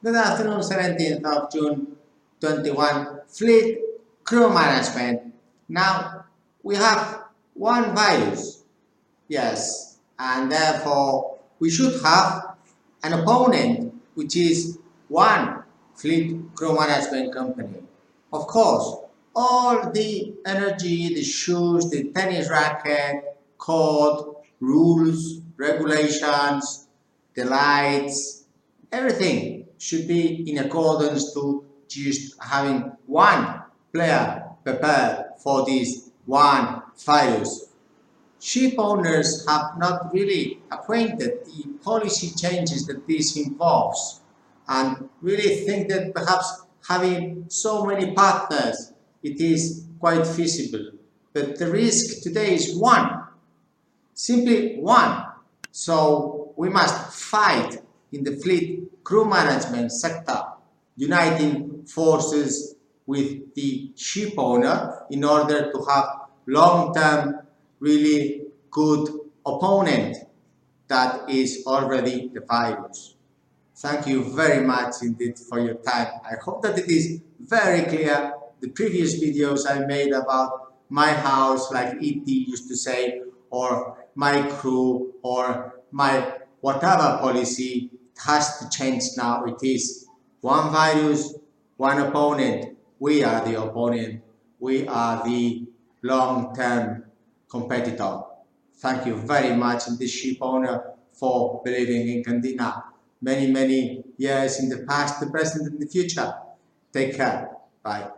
Good afternoon, 17th of June 21, Fleet Crew Management. Now, we have one virus, yes, and therefore we should have an opponent which is one Fleet Crew Management company. Of course, all the energy, the shoes, the tennis racket, code, rules, regulations, the lights, everything should be in accordance to just having one player prepared for this one virus. Ship owners have not really acquainted the policy changes that this involves and really think that perhaps having so many partners it is quite feasible. But the risk today is one, simply one. So we must fight in the fleet crew management sector, uniting forces with the ship owner in order to have long-term, really good opponent that is already the virus. Thank you very much indeed for your time. I hope that it is very clear. The previous videos I made about my house, like E.T. used to say, or my crew, or my whatever policy has to change now. It is one virus, one opponent. We are the opponent. We are the long-term competitor. Thank you very much, and the ship owner, for believing in Candina many, many years in the past, the present, and the future. Take care. Bye.